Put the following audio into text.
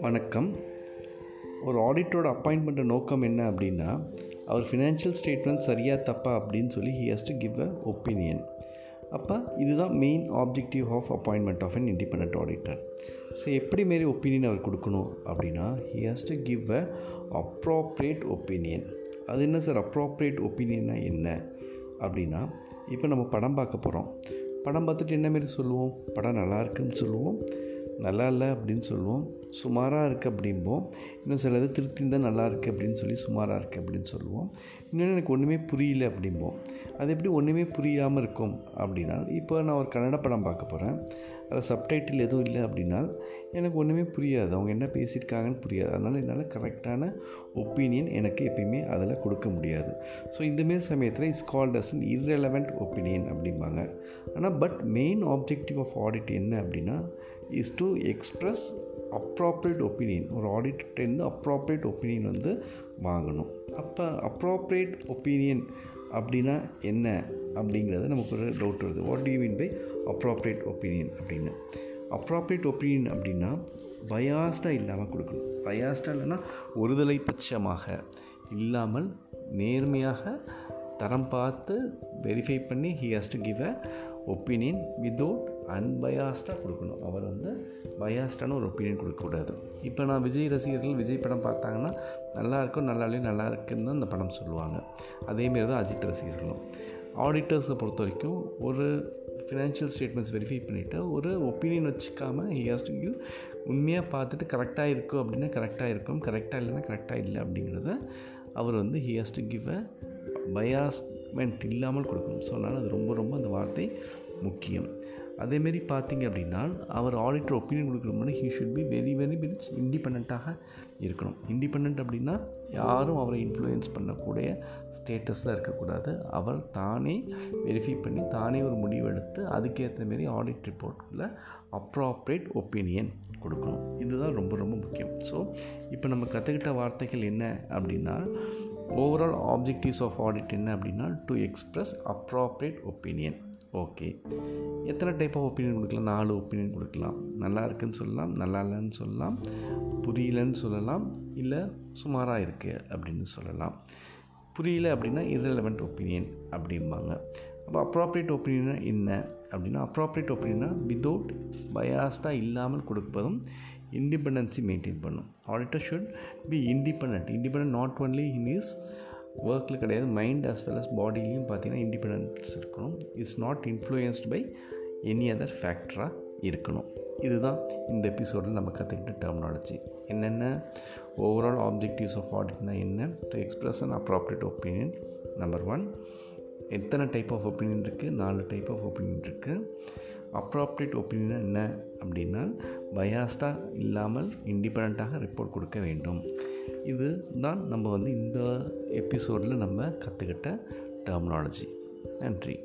வணக்கம். ஒரு ஆடிட்டரோட அப்பாயின்மெண்ட் நோக்கம் என்ன அப்படின்னா அவர் ஃபினான்ஷியல் ஸ்டேட்மெண்ட் சரியாக தப்பா அப்படின்னு சொல்லி he has to give a opinion அப்போ இதுதான் main objective of appointment of an independent auditor so எப்படி மாரி ஒப்பீனியன் அவர் கொடுக்கணும் அப்படின்னா he has to give a appropriate opinion அது என்ன சார் அப்ராப்ரியேட் ஒப்பீனியன்னா என்ன? அப்படின்னா இப்போ நம்ம படம் பார்க்க போகிறோம். படம் பார்த்துட்டு என்ன மாரி சொல்லுவோம்? படம் நல்லா இருக்குன்னு சொல்லுவோம்? நல்லா இல்லை அப்படின்னு சொல்லுவோம். சுமாராக இருக்குது அப்படிம்போம் இன்னும் சிலது திருப்தி இருந்தால் நல்லா இருக்குது அப்படின்னு சொல்லி சுமாராக இருக்குது அப்படின்னு சொல்லுவோம். இன்னொன்று எனக்கு ஒன்றுமே புரியல அப்படிம்போம் அது எப்படி ஒன்றுமே புரியாமல் இருக்கும் அப்படின்னா இப்போ நான் ஒரு கன்னட படம் பார்க்க போகிறேன் அதில் சப்டைட்டில் எதுவும் இல்லை அப்படின்னா எனக்கு ஒன்றுமே புரியாது. அவங்க என்ன பேசியிருக்காங்கன்னு புரியாது. அதனால் என்னால் கரெக்டான ஒப்பீனியன் எனக்கு எப்பயுமே அதில் கொடுக்க முடியாது. ஸோ இந்தமாரி சமயத்தில் it's called as an irrelevant opinion அப்படிம்பாங்க. ஆனால் but main objective of audit என்ன அப்படின்னா is to express appropriate opinion ஒரு ஆடிட்டர்லேருந்து அப்ராப்ரியேட் ஒப்பீனியன் வந்து வாங்கணும். அப்போ அப்ராப்ரியேட் ஒப்பீனியன் அப்படின்னா என்ன? அப்படிங்கிறது நமக்கு ஒரு டவுட் வருது. What you mean by appropriate opinion அப்படின்னு? அப்ராப்ரியேட் ஒப்பீனியன் அப்படின்னா பயாஸ்டாக இல்லாமல் கொடுக்கணும். பயாஸ்டாக இல்லைன்னா ஒருதலை பட்சமாக இல்லாமல் நேர்மையாக தரம் பார்த்து வெரிஃபை பண்ணி he has to give a opinion without அன்பயாஸ்டாக கொடுக்கணும். அவர் வந்து பயாஸ்டான ஒரு ஒப்பீனியன் கொடுக்கக்கூடாது. இப்போ நான் விஜய் ரசிகர்கள் விஜய் படம் பார்த்தாங்கன்னா நல்லா இருக்கும் நல்லா நல்லா இருக்குன்னு தான் அந்த படம் சொல்லுவாங்க. அதேமாரி தான் அஜித் ரசிகர்களும். ஆடிட்டர்ஸை பொறுத்த வரைக்கும் ஒரு ஃபினான்ஷியல் ஸ்டேட்மெண்ட்ஸ் வெரிஃபை பண்ணிவிட்டு ஒரு ஒப்பீனியன் வச்சுக்காமல் ஹி டு கிவ் உண்மையாக பார்த்துட்டு கரெக்டாக இருக்கும் அப்படின்னா கரெக்டாக இருக்கும் கரெக்டாக இல்லைன்னா கரெக்டாக இல்லை அப்படிங்கிறத அவர் வந்து ஹியாஸ் டு கிவ் அ பயாஸ்மெண்ட் இல்லாமல் கொடுக்கணும். ஸோ அதனால் அது ரொம்ப ரொம்ப அந்த வார்த்தை முக்கியம். அதேமாரி பார்த்திங்க அப்படின்னா அவர் ஆடிட்டர் ஒப்பீனியன் கொடுக்குற he should be very very very இண்டிபெண்ட்டாக இருக்கணும். இண்டிபெண்ட் அப்படின்னா யாரும் அவரை இன்ஃப்ளூயன்ஸ் பண்ணக்கூடிய ஸ்டேட்டஸில் இருக்கக்கூடாது. அவர் தானே வெரிஃபை பண்ணி தானே ஒரு முடிவு எடுத்து அதுக்கேற்ற மாரி ஆடிட் ரிப்போர்ட்டில் அப்ராப்ரேட் ஒப்பீனியன் கொடுக்கணும். இதுதான் ரொம்ப ரொம்ப முக்கியம். ஸோ இப்போ நம்ம கற்றுக்கிட்ட வார்த்தைகள் என்ன அப்படின்னா ஓவரால் ஆப்ஜெக்டிவ்ஸ் ஆஃப் ஆடிட் என்ன அப்படின்னா to express appropriate opinion okay எத்தனை டைப் ஆஃப் ஒப்பீனியன் கொடுக்கலாம்? நாலு ஒப்பீனியன் கொடுக்கலாம். நல்லா இருக்குன்னு சொல்லலாம் நல்லா இல்லைன்னு சொல்லலாம் புரியலன்னு சொல்லலாம் இல்லை சுமாராக இருக்குது அப்படின்னு சொல்லலாம். புரியல அப்படின்னா இரலவெண்ட் ஒப்பீனியன் அப்படிம்பாங்க. அப்போ அப்ராப்ரியேட் ஒப்பீனியன் என்ன அப்படின்னா அப்ராப்ரியேட் ஒப்பீனியனா வித்தவுட் பயாஸ்டாக இல்லாமல் கொடுப்பதும் இண்டிபெண்டன்சி மெயின்டைன் பண்ணும். Auditor should be independent independent not only in is ஒர்க்கில் கிடையாது மைண்ட் அஸ் வெல் அஸ் பாடிலையும் பார்த்தீங்கன்னா இண்டிபெண்டன்ஸ் இருக்கணும். It's not influenced by any other ஃபேக்டராக இருக்கணும். இதுதான் இந்த எபிசோடில் நம்ம கற்றுக்கிட்ட டெர்மினாலஜி என்னென்ன? ஓவரால் ஆப்ஜெக்டிவ்ஸ் ஆஃப் ஆடிட்னா என்ன? To express and appropriate opinion number one எத்தனை டைப் ஆஃப் ஒப்பீனியன் இருக்குது நாலு டைப் ஆஃப் ஒப்பீனியன் இருக்குது அப்ராப்ரியேட் ஒப்பீனியன் என்ன அப்படின்னா பயாஸ்டாக இல்லாமல் இண்டிபெண்ட்டாக ரிப்போர்ட் கொடுக்க வேண்டும். இது தான் நம்ம வந்து இந்த எபிசோடில் நம்ம கற்றுக்கிட்ட டெர்மினாலஜி நன்றி.